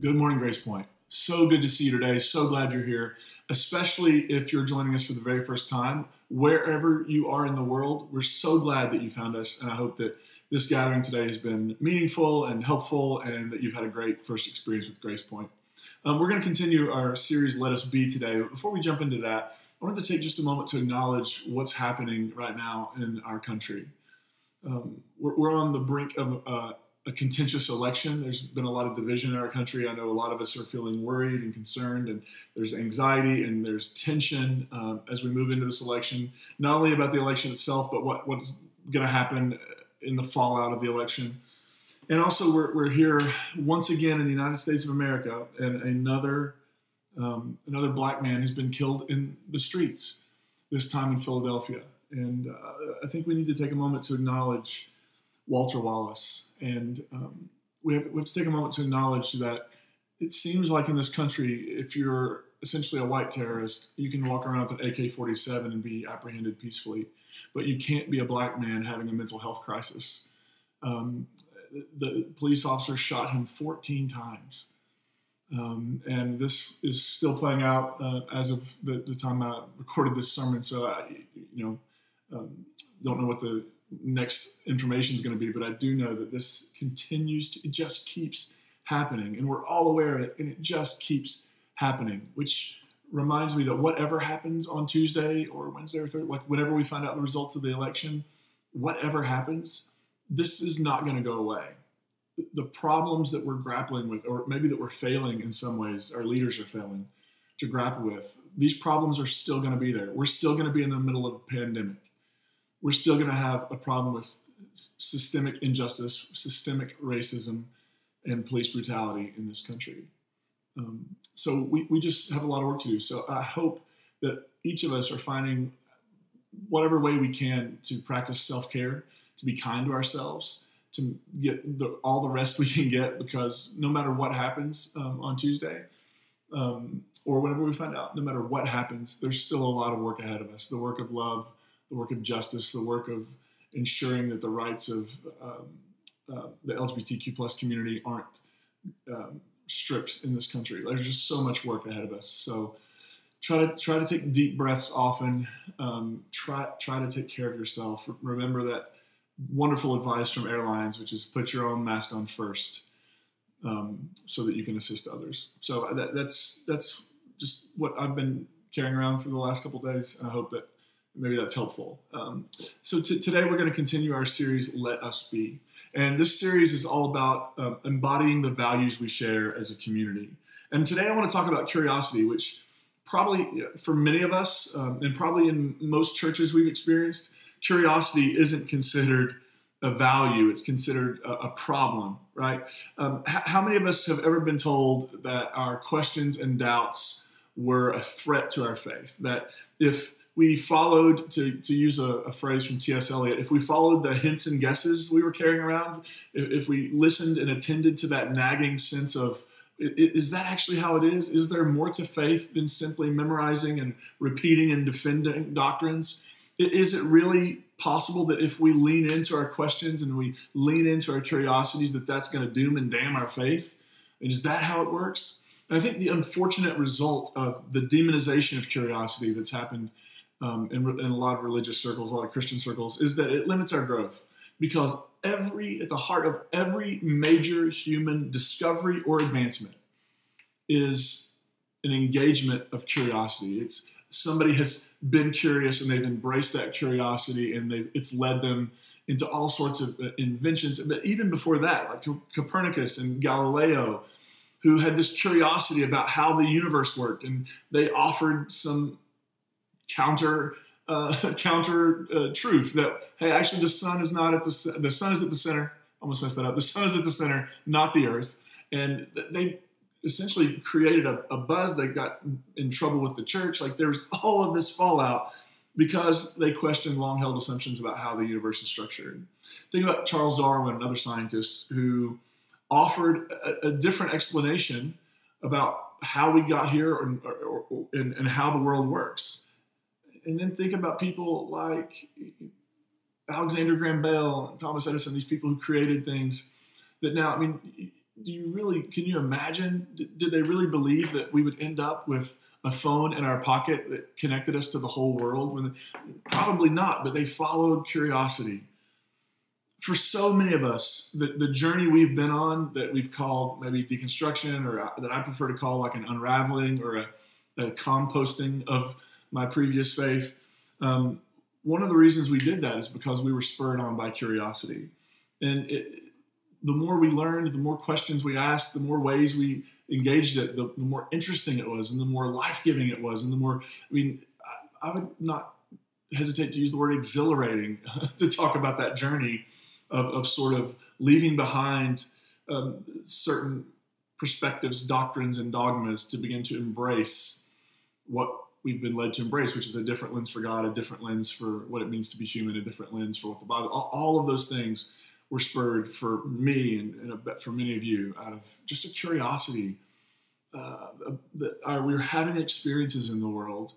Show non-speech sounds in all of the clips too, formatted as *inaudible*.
Good morning, Grace Point. So good to see you today. So glad you're here, especially if you're joining us for the very first time. Wherever you are in the world, we're so glad that you found us, and I hope that this gathering today has been meaningful and helpful, and that you've had a great first experience with Grace Point. Um, we're going to continue our series, Let Us Be, today. But before we jump into that, I wanted to take just a moment to acknowledge what's happening right now in our country. Um, we're, we're, on the brink of uh, a contentious election. There's been a lot of division in our country. I know a lot of us are feeling worried and concerned, and there's anxiety and there's tension um, as we move into this election, not only about the election itself, but what, what's going to happen in the fallout of the election. And also, we're, we're here once again in the United States of America, and another um, another black man has been killed in the streets, this time in Philadelphia. And uh, I think we need to take a moment to acknowledge Walter Wallace. And um, we, have, we have to take a moment to acknowledge that it seems like in this country, if you're essentially a white terrorist, you can walk around with an AK 47 and be apprehended peacefully, but you can't be a black man having a mental health crisis. Um, the police officer shot him 14 times. Um, and this is still playing out uh, as of the, the, time I recorded this sermon. So I, you know, um, don't know what the next information is going to be, but I do know that this continues to, it just keeps happening. And we're all aware of it, and it just keeps happening, which reminds me that whatever happens on Tuesday or Wednesday or Thursday, like whenever we find out the results of the election, whatever happens, this is not going to go away. The problems that we're grappling with, or maybe that we're failing in some ways, our leaders are failing to grapple with, these problems are still going to be there. We're still going to be in the middle of a pandemic we're still going to have a problem with systemic injustice, systemic racism, and police brutality in this country. Um, so we, we just have a lot of work to do. So I hope that each of us are finding whatever way we can to practice self care, to be kind to ourselves, to get the, all the rest *laughs* we can get, because no matter what happens um, on Tuesday, um, or whenever we find out, no matter what happens, there's still a lot of work ahead of us. The work of love, the work of justice, the work of ensuring that the rights of um, uh, the LGBTQ plus community aren't um, stripped in this country. There's just so much work ahead of us. So try to try to take deep breaths often. Um, try try to take care of yourself. Remember that wonderful advice from airlines, which is put your own mask on first, um, so that you can assist others. So that, that's that's just what I've been carrying around for the last couple days, and I hope that maybe that's helpful. Um, so t- today we're going to continue our series, Let Us Be. And this series is all about um, embodying the values we share as a community. And today I want to talk about curiosity, which probably for many of us, um, and probably in most churches we've experienced, curiosity isn't considered a value, it's considered a, a problem, right? Um, h- how many of us have ever been told that our questions and doubts were a threat to our faith? That if we followed, to, to use a, a, phrase from T.S. Eliot, if we followed the hints and guesses we were carrying around, if, if we listened and attended to that nagging sense of, is that actually how it is? Is there more to faith than simply memorizing and repeating and defending doctrines? Is it really possible that if we lean into our questions and we lean into our curiosities, that that's going to doom and damn our faith? And is that how it works? And I think the unfortunate result of the demonization of curiosity that's happened um, in, in a lot of religious circles, a lot of Christian circles, is that it limits our growth because every at the heart of every major human discovery or advancement is an engagement of curiosity. It's somebody has been curious and they've embraced that curiosity and they it's led them into all sorts of uh, inventions. But even before that, like Copernicus and Galileo, who had this curiosity about how the universe worked, and they offered some counter uh, *laughs* counter uh, truth that hey, actually the sun is not at the the sun is at the center. Almost messed that up. The sun is at the center, not the earth. And they essentially created a, a buzz They got in trouble with the church. Like there was all of this fallout because they questioned long held assumptions about how the universe is structured. Think about Charles Darwin, another scientist who offered a, a different explanation about how we got here or, or, or, and, and how the world works and then think about people like Alexander Graham Bell and Thomas Edison, these people who created things that now, I mean, do you really can you imagine? Did they really believe that we would end up with a phone in our pocket that connected us to the whole world? When probably not, but they followed curiosity. For so many of us, the, the journey we've been on that we've called maybe deconstruction, or uh, that I prefer to call like an unraveling or a, a composting of my previous faith. Um, one of the reasons we did that is because we were spurred on by curiosity. And it, the more we learned, the more questions we asked, the more ways we engaged it, the, the more interesting it was, and the more life giving it was, and the more, I mean, I, I, would not hesitate to use the word exhilarating *laughs* to talk about that journey of, of sort of leaving behind um, certain perspectives, doctrines, and dogmas to begin to embrace what we've been led to embrace, which is a different lens for God, a different lens for what it means to be human, a different lens for what the Bible, all, all of those things were spurred for me and, and for many of you out of just a curiosity uh, that uh, we were having experiences in the world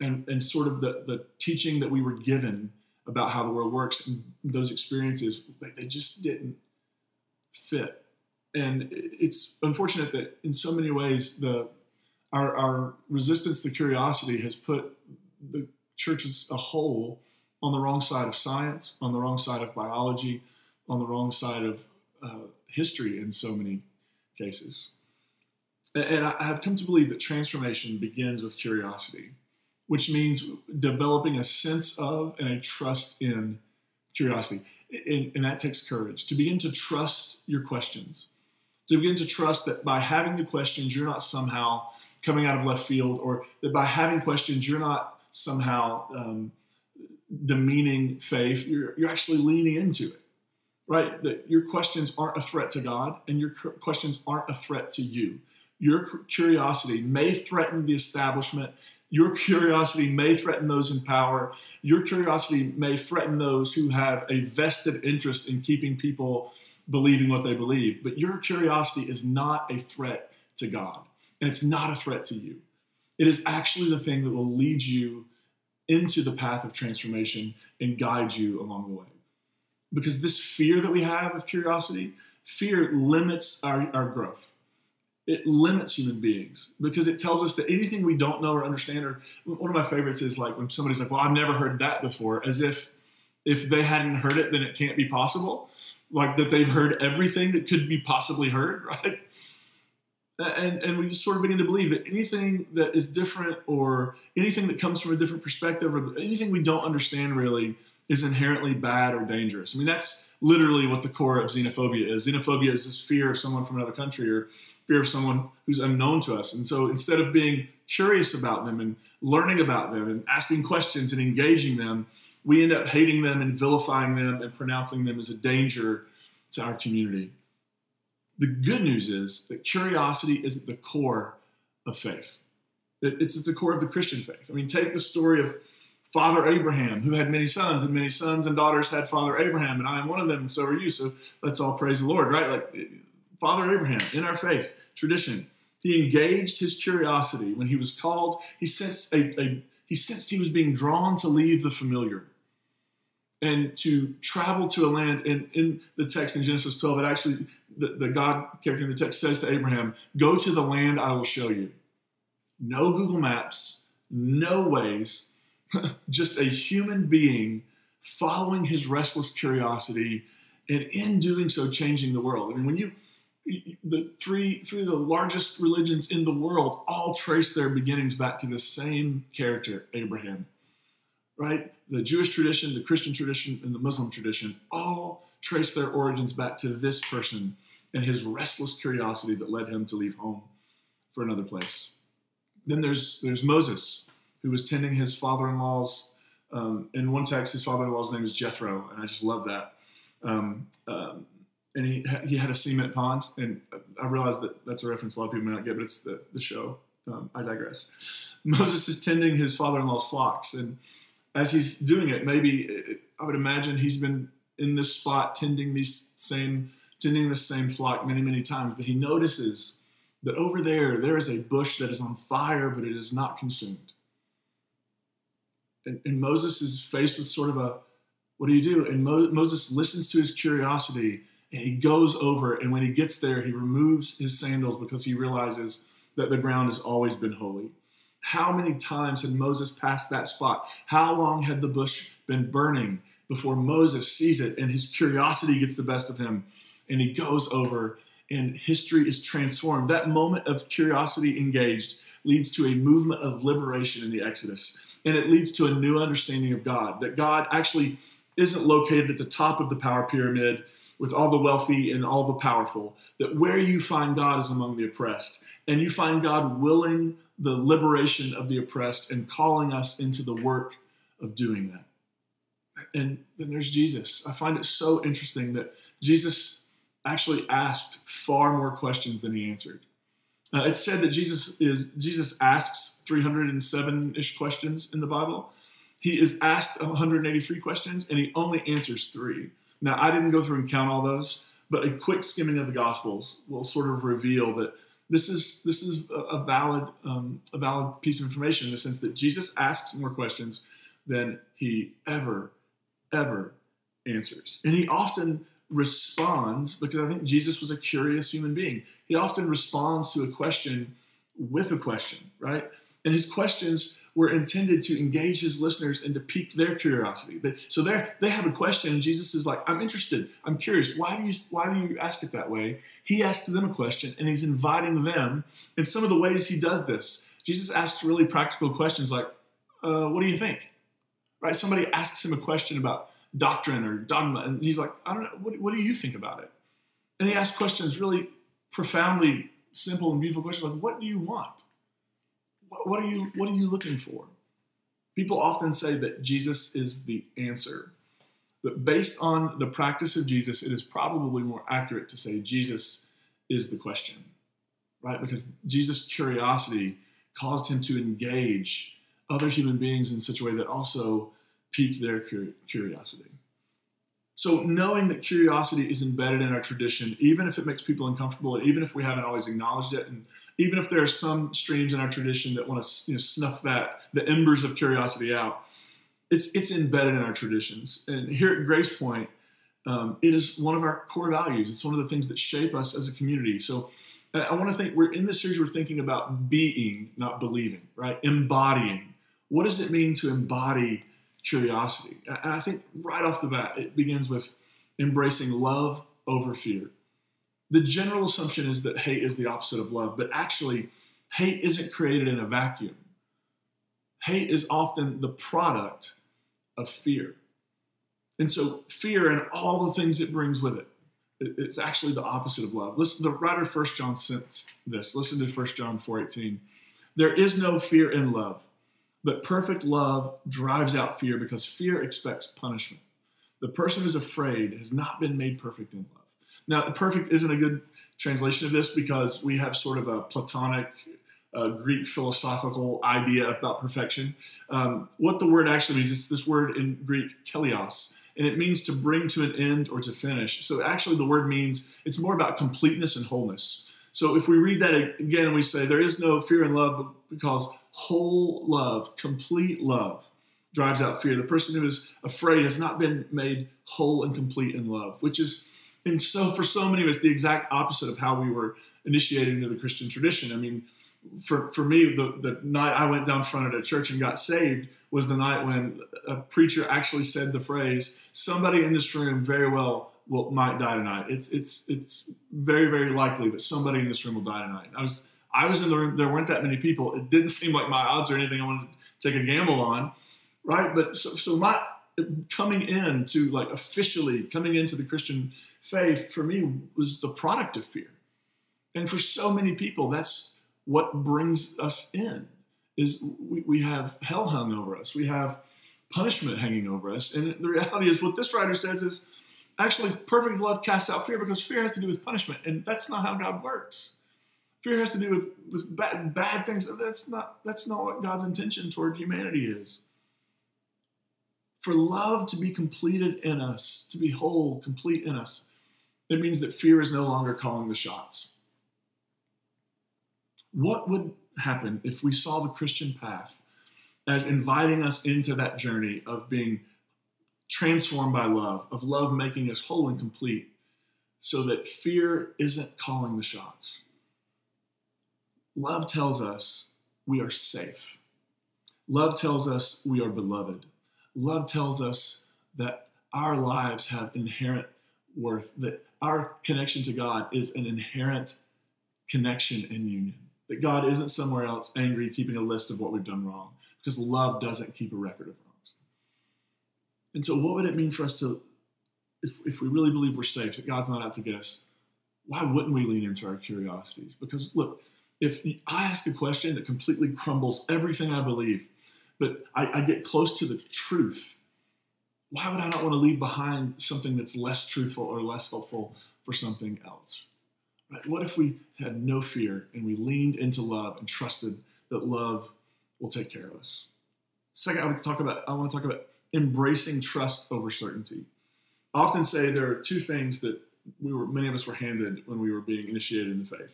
and, and sort of the, the teaching that we were given about how the world works and those experiences they, they just didn't fit. And it's unfortunate that in so many ways the our, our resistance to curiosity has put the church as a whole on the wrong side of science on the wrong side of biology on the wrong side of uh, history in so many cases. And I have come to believe that transformation begins with curiosity, which means developing a sense of and a trust in curiosity. And, and, that takes courage to begin to trust your questions, to begin to trust that by having the questions, you're not somehow coming out of left field, or that by having questions, you're not somehow um, demeaning faith. You're, you're actually leaning into it right? That your questions aren't a threat to God and your questions aren't a threat to you. Your curiosity may threaten the establishment. Your curiosity may threaten those in power. Your curiosity may threaten those who have a vested interest in keeping people believing what they believe. But your curiosity is not a threat to God, and it's not a threat to you. It is actually the thing that will lead you into the path of transformation and guide you along the way because this fear that we have of curiosity, fear limits our, our growth. It limits human beings because it tells us that anything we don't know or understand, or one of my favorites is like when somebody's like, Well, I've never heard that before, as if if they hadn't heard it, then it can't be possible. Like that they've heard everything that could be possibly heard, *laughs* right? And, and we just sort of begin to believe that anything that is different or anything that comes from a different perspective or anything we don't understand really is inherently bad or dangerous. I mean, that's literally what the core of xenophobia is. Xenophobia is this fear of someone from another country or fear of someone who's unknown to us. And so instead of being curious about them and learning about them and asking questions and engaging them, we end up hating them and vilifying them and pronouncing them as a danger to our community. The good news is that curiosity is at the core of faith. It's at the core of the Christian faith. I mean, take the story of Father Abraham, who had many sons, and many sons and daughters had Father Abraham, and I am one of them, and so are you. So let's all praise the Lord, right? Like Father Abraham in our faith tradition, he engaged his curiosity when he was called. He sensed a, a he sensed he was being drawn to leave the familiar and to travel to a land. And in the text in Genesis 12, it actually the, the God character in the text says to Abraham, "Go to the land I will show you." No Google Maps, no Waze *laughs* just a human being following his restless curiosity and in doing so changing the world. I mean, when you the three three of the largest religions in the world all trace their beginnings back to the same character, Abraham. Right? The Jewish tradition, the Christian tradition, and the Muslim tradition all trace their origins back to this person and his restless curiosity that led him to leave home for another place. Then there's there's Moses, who was tending his father-in-law's. Um, in one text, his father-in-law's name is Jethro, and I just love that. Um, um, and he he had a cement pond, and I realize that that's a reference a lot of people may not get, but it's the the show. Um, I digress. Moses is tending his father-in-law's flocks, and as he's doing it, maybe it, I would imagine he's been in this spot tending these same tending the same flock many many times, but he notices that over there there is a bush that is on fire, but it is not consumed and, and Moses is faced with sort of a what do you do? And Mo- Moses listens to his curiosity And he goes over, and when he gets there, he removes his sandals because he realizes that the ground has always been holy. How many times had Moses passed that spot? How long had the bush been burning before Moses sees it and his curiosity gets the best of him and he goes over and history is transformed? That moment of curiosity engaged leads to a movement of liberation in the Exodus and it leads to a new understanding of God that God actually isn't located at the top of the power pyramid with all the wealthy and all the powerful, that where you find God is among the oppressed. And you find God willing the liberation of the oppressed and calling us into the work of doing that. And then there's Jesus. I find it so interesting that Jesus actually asked far more questions than he answered. Uh, it's said that Jesus is Jesus asks 307-ish questions in the Bible. He is asked 183 questions and he only answers three. Now, I didn't go through and count all those, but a quick skimming of the Gospels will sort of reveal that this is this is a valid um, a valid piece of information in the sense that Jesus asks more questions than he ever ever answers, and he often responds because I think Jesus was a curious human being. He often responds to a question with a question, right? And his questions were intended to engage his listeners and to pique their curiosity. So they they have a question, and Jesus is like, "I'm interested. I'm curious. Why do you why do you ask it that way?" He asks them a question, and he's inviting them. And some of the ways he does this, Jesus asks really practical questions like, uh, "What do you think?" Right? Somebody asks him a question about doctrine or dogma, and he's like, "I don't know. What, what do you think about it?" And he asks questions really profoundly simple and beautiful questions like, "What do you want?" what are you what are you looking for? People often say that Jesus is the answer. But based on the practice of Jesus, it is probably more accurate to say Jesus is the question. Right? Because Jesus' curiosity caused him to engage other human beings in such a way that also piqued their curiosity. So, knowing that curiosity is embedded in our tradition, even if it makes people uncomfortable, even if we haven't always acknowledged it, and even if there are some streams in our tradition that want to you know, snuff that the embers of curiosity out, it's it's embedded in our traditions. And here at Grace Point, um, it is one of our core values. It's one of the things that shape us as a community. So, I want to think we're in this series. We're thinking about being, not believing, right? Embodying. What does it mean to embody curiosity. And I think right off the bat, it begins with embracing love over fear. The general assumption is that hate is the opposite of love, but actually, hate isn't created in a vacuum. Hate is often the product of fear. And so, fear and all the things it brings with it, it's actually the opposite of love. Listen, the writer First John says this. Listen to First John 4:18. There is no fear in love, but perfect love drives out fear because fear expects punishment. The person who's afraid has not been made perfect in love. Now, perfect isn't a good translation of this because we have sort of a Platonic uh, Greek philosophical idea about perfection. Um, what the word actually means is this word in Greek, teleos, and it means to bring to an end or to finish. So actually, the word means it's more about completeness and wholeness. So if we read that again, we say there is no fear in love because whole love, complete love, drives out fear. The person who is afraid has not been made whole and complete in love, which is, and so for so many of us, the exact opposite of how we were initiated into the Christian tradition. I mean, for, for me, the, the night I went down front of a church and got saved was the night when a preacher actually said the phrase, somebody in this room very well will might die tonight. It's it's it's very, very likely that somebody in this room will die tonight. I was I was in the room. There weren't that many people. It didn't *laughs* seem like my odds or anything I wanted to take a gamble on, right? But so, so my coming in to like officially coming into the Christian faith for me was the product of fear, and for so many people, that's what brings us in. Is we, we have hell hung over us. We have punishment hanging over us. And the reality is, what this writer says is actually perfect love casts out fear because fear has to do with punishment, and that's not how God works. Fear has to do with, with bad, bad things. That's not, that's not what God's intention toward humanity is. For love to be completed in us, to be whole, complete in us, it means that fear is no longer calling the shots. What would happen if we saw the Christian path as inviting us into that journey of being transformed by love, of love making us whole and complete, so that fear isn't calling the shots. Love tells us we are safe. Love tells us we are beloved. Love tells us that our lives have inherent worth, that our connection to God is an inherent connection and union, that God isn't somewhere else angry, keeping a list of what we've done wrong, because love doesn't keep a record of wrongs. And so, what would it mean for us to, if, if we really believe we're safe, that God's not out to get us, why wouldn't we lean into our curiosities? Because look, if I ask a question that completely crumbles everything I believe, but I, I get close to the truth, why would I not want to leave behind something that's less truthful or less helpful for something else? Right? What if we had no fear and we leaned into love and trusted that love will take care of us? Second, I talk about I want to talk about embracing trust over certainty. I often say there are two things that we were many of us were handed when we were being initiated in the faith.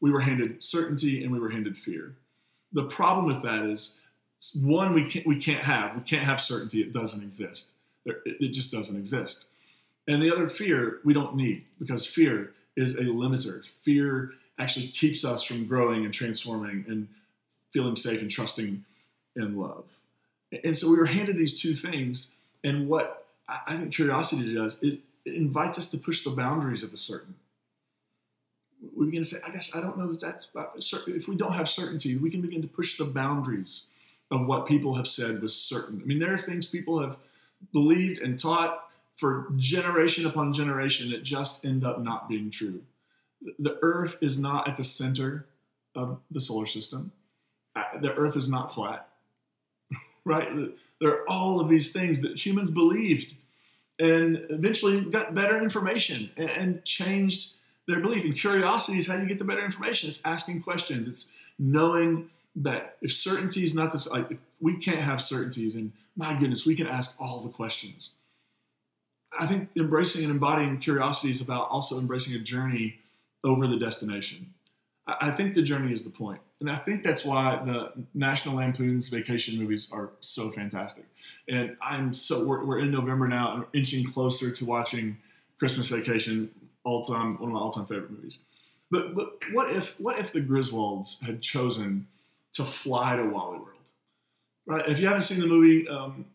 We were handed certainty and we were handed fear. The problem with that is one we can't we can't have we can't have certainty it doesn't exist it, it just doesn't exist and the other fear we don't need because fear is a limiter fear actually keeps us from growing and transforming and feeling safe and trusting in love and so we were handed these two things and what i think curiosity does is it invites us to push the boundaries of a certain we begin to say, I guess I don't know that that's about, if we don't have certainty, we can begin to push the boundaries of what people have said was certain. I mean, there are things people have believed and taught for generation upon generation that just end up not being true. The earth is not at the center of the solar system. The earth is not flat, right? There are all of these things that humans believed and eventually got better information and changed their belief. And curiosity is how you get the better information. It's asking questions, it's knowing that if certainty is not the like if we can't have certainty, then my goodness, we can ask all the questions. I think embracing and embodying curiosity is about also embracing a journey over the destination. I think the journey is the point. And I think that's why the National Lampoon's vacation movies are so fantastic. And I'm so, we're, we're in November now, I'm inching closer to watching Christmas Vacation, all time, one of my all time favorite movies. But, but what if, what if the Griswolds had chosen to fly to Wally World. Right? If you haven't seen the movie, um,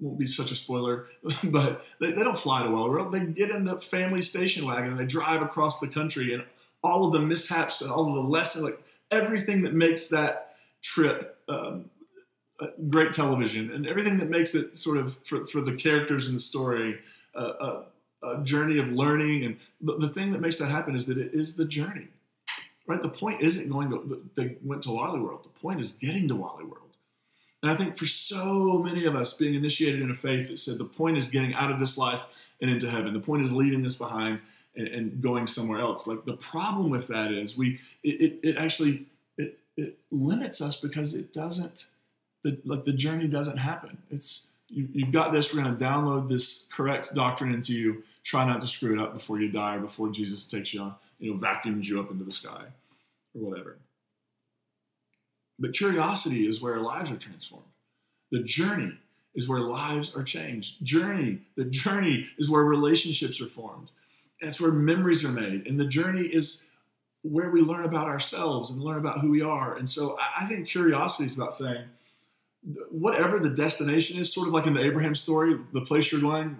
won't be such a spoiler, *laughs* but they, they don't fly to Wally World. They get in the family station wagon and they drive across the country, and all of the mishaps and all of the lessons, like everything that makes that trip um, great television and everything that makes it sort of for, for the characters in the story uh, a, a, journey of learning and the, the thing that makes that happen is that it is the journey right? The point isn't going to, they went to Wally World. The point is getting to Wally World. And I think for so many of us being initiated in a faith that said the point is getting out of this life and into heaven, the point is leaving this behind and, and going somewhere else. Like the problem with that is we, it, it, it actually, it, it limits us because it doesn't, the, like the journey doesn't happen. It's, you, you've got this, we're going to download this correct doctrine into you. Try not to screw it up before you die or before Jesus takes you on you know, vacuums you up into the sky or whatever. But curiosity is where lives are transformed. The journey is where lives are changed. Journey, the journey is where relationships are formed. That's where memories are made. And the journey is where we learn about ourselves and learn about who we are. And so I think curiosity is about saying, whatever the destination is, sort of like in the Abraham story, the place you're going,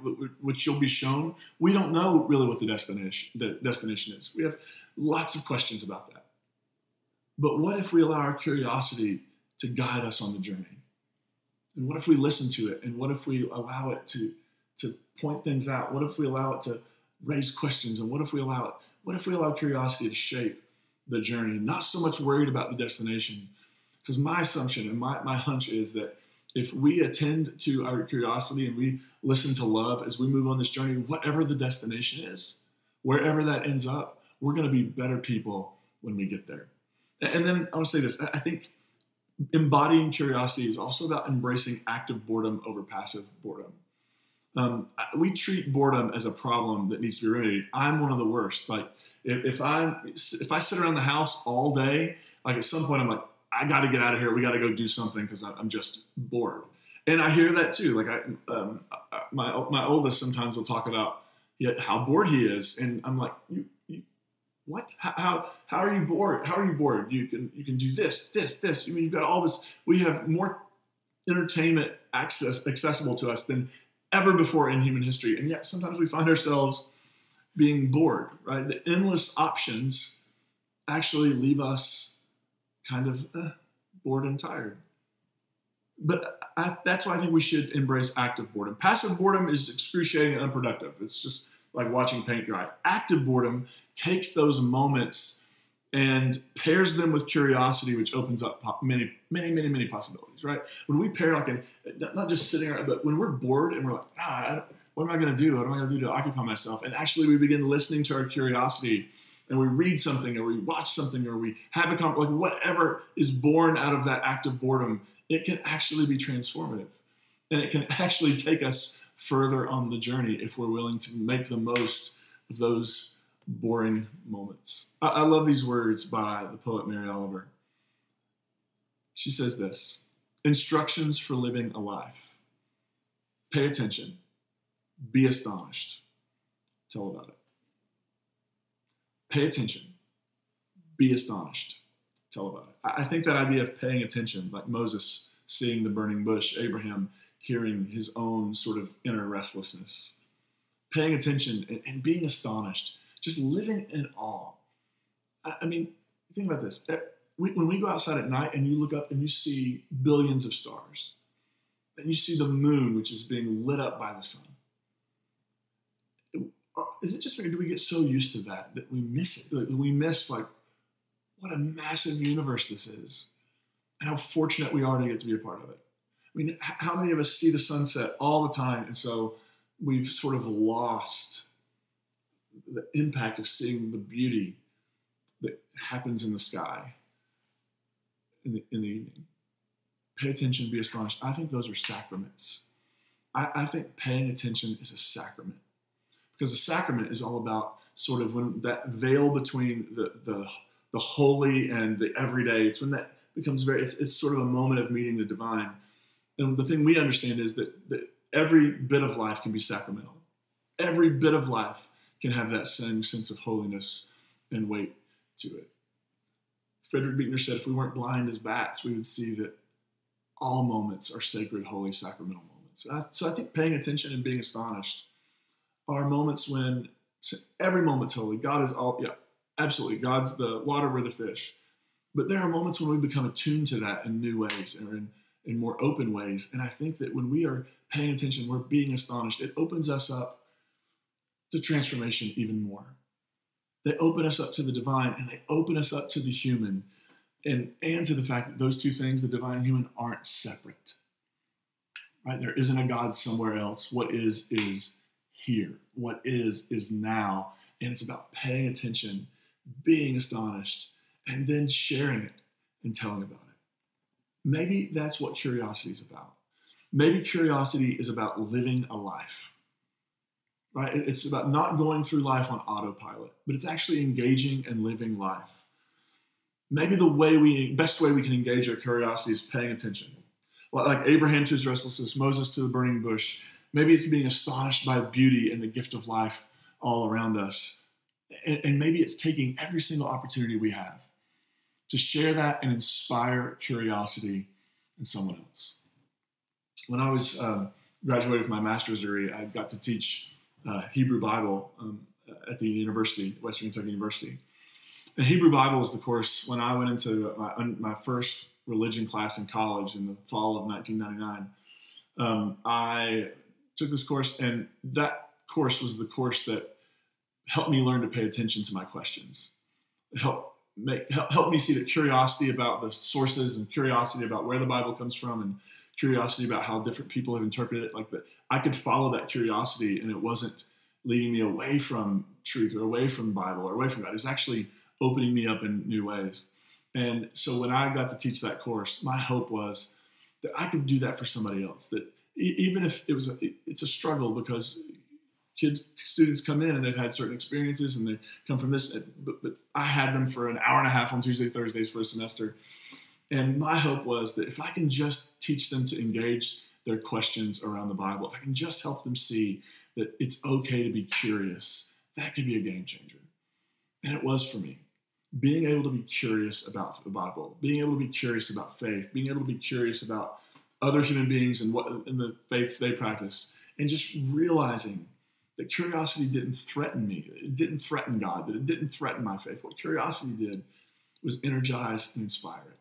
which you'll be shown, we don't know really what the destination, the destination is. We have lots of questions about that. But what if we allow our curiosity to guide us on the journey? And what if we listen to it? And what if we allow it to, to point things out? What if we allow it to raise questions? And what if we allow it? What if we allow curiosity to shape the journey? Not so much worried about the destination, because my assumption and my, my hunch is that if we attend to our curiosity and we listen to love as we move on this journey, whatever the destination is, wherever that ends up, we're going to be better people when we get there. And then I want to say this I think embodying curiosity is also about embracing active boredom over passive boredom. Um, we treat boredom as a problem that needs to be remedied. I'm one of the worst. Like if, if I if I sit around the house all day, like at some point I'm like, I got to get out of here. We got to go do something because I'm just bored. And I hear that too. Like I, um, my my oldest sometimes will talk about how bored he is. And I'm like, you what? How, how, how are you bored? How are you bored? You can you can do this, this, this. I mean, you've got all this. We have more entertainment access accessible to us than ever before in human history, and yet sometimes we find ourselves being bored. Right? The endless options actually leave us kind of eh, bored and tired. But I, that's why I think we should embrace active boredom. Passive boredom is excruciating and unproductive. It's just like watching paint dry. Active boredom takes those moments and pairs them with curiosity, which opens up many, many, many, many possibilities, right? When we pair like a, not just sitting around, but when we're bored and we're like, ah, what am I going to do? What am I going to do to occupy myself? And actually, we begin listening to our curiosity and we read something or we watch something or we have a con- like whatever is born out of that act of boredom, it can actually be transformative. And it can actually take us further on the journey if we're willing to make the most of those boring moments. I, I love these words by the poet Mary Oliver. She says this instructions for living a life. Pay attention, be astonished, tell about it. Pay attention, be astonished, tell about it. I think that idea of paying attention, like Moses seeing the burning bush, Abraham hearing his own sort of inner restlessness, paying attention and, and being astonished, just living in awe. I, I mean, think about this. Eh, we, when we go outside at night and you look up and you see billions of stars, and you see the moon, which is being lit up by the sun. Is it just do we get so used to that that we miss it? Like, we miss like what a massive universe this is, and how fortunate we are to get to be a part of it. I mean, how many of us see the sunset all the time, and so we've sort of lost the impact of seeing the beauty that happens in the sky in the, in the evening. Pay attention, be astonished. I think those are sacraments. I, I think paying attention is a sacrament because a sacrament is all about sort of when that veil between the, the, the holy and the everyday, it's when that becomes very, it's, it's sort of a moment of meeting the divine. And the thing we understand is that, that every bit of life can be sacramental. Every bit of life can have that same sense of holiness and weight to it. Frederick Buechner said if we weren't blind as bats, we would see that all moments are sacred, holy, sacramental moments. So I think paying attention and being astonished are moments when every moment's holy. God is all, yeah, absolutely. God's the water, we're the fish. But there are moments when we become attuned to that in new ways or in, in more open ways. And I think that when we are paying attention, we're being astonished. It opens us up to transformation even more. They open us up to the divine and they open us up to the human and, and to the fact that those two things, the divine and human, aren't separate. Right? There isn't a God somewhere else. What is, is here. What is, is now. And it's about paying attention, being astonished, and then sharing it and telling about it. Maybe that's what curiosity is about. Maybe curiosity is about living a life right? It's about not going through life on autopilot, but it's actually engaging and living life. Maybe the way we best way we can engage our curiosity is paying attention. Like Abraham to his restlessness, Moses to the burning bush. Maybe it's being astonished by beauty and the gift of life all around us. And, and maybe it's taking every single opportunity we have to share that and inspire curiosity in someone else. When I was um, graduated with my master's degree, I got to teach uh, Hebrew Bible um, at the university, Western Kentucky University. And Hebrew Bible was the course when I went into my, my first religion class in college in the fall of 1999. Um, I took this course, and that course was the course that helped me learn to pay attention to my questions. It helped make help, help me see that curiosity about the sources and curiosity about where the Bible comes from and curiosity about how different people have interpreted it. Like that i could follow that curiosity and it wasn't leading me away from truth or away from bible or away from god. It was actually opening me up in new ways. And so when i got to teach that course my hope was that i could do that for somebody else that even if it was a, it's a struggle because kids students come in and they've had certain experiences and they come from this but, but i had them for an hour and a half on tuesday thursdays for a semester and my hope was that if I can just teach them to engage their questions around the Bible, if I can just help them see that it's okay to be curious, that could be a game changer. And it was for me. Being able to be curious about the Bible, being able to be curious about faith, being able to be curious about other human beings and what and the faiths they practice, and just realizing that curiosity didn't threaten me, it didn't threaten God, that it didn't threaten my faith. What curiosity did was energize and inspire it.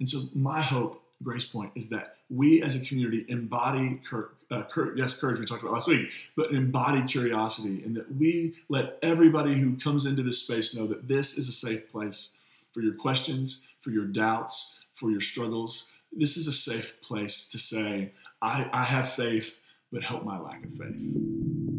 And so my hope, Grace Point, is that we as a community embody cur- uh, cur- yes, courage we talked about last week, but embody curiosity, and that we let everybody who comes into this space know that this is a safe place for your questions, for your doubts, for your struggles. This is a safe place to say, I, I have faith, but help my lack of faith.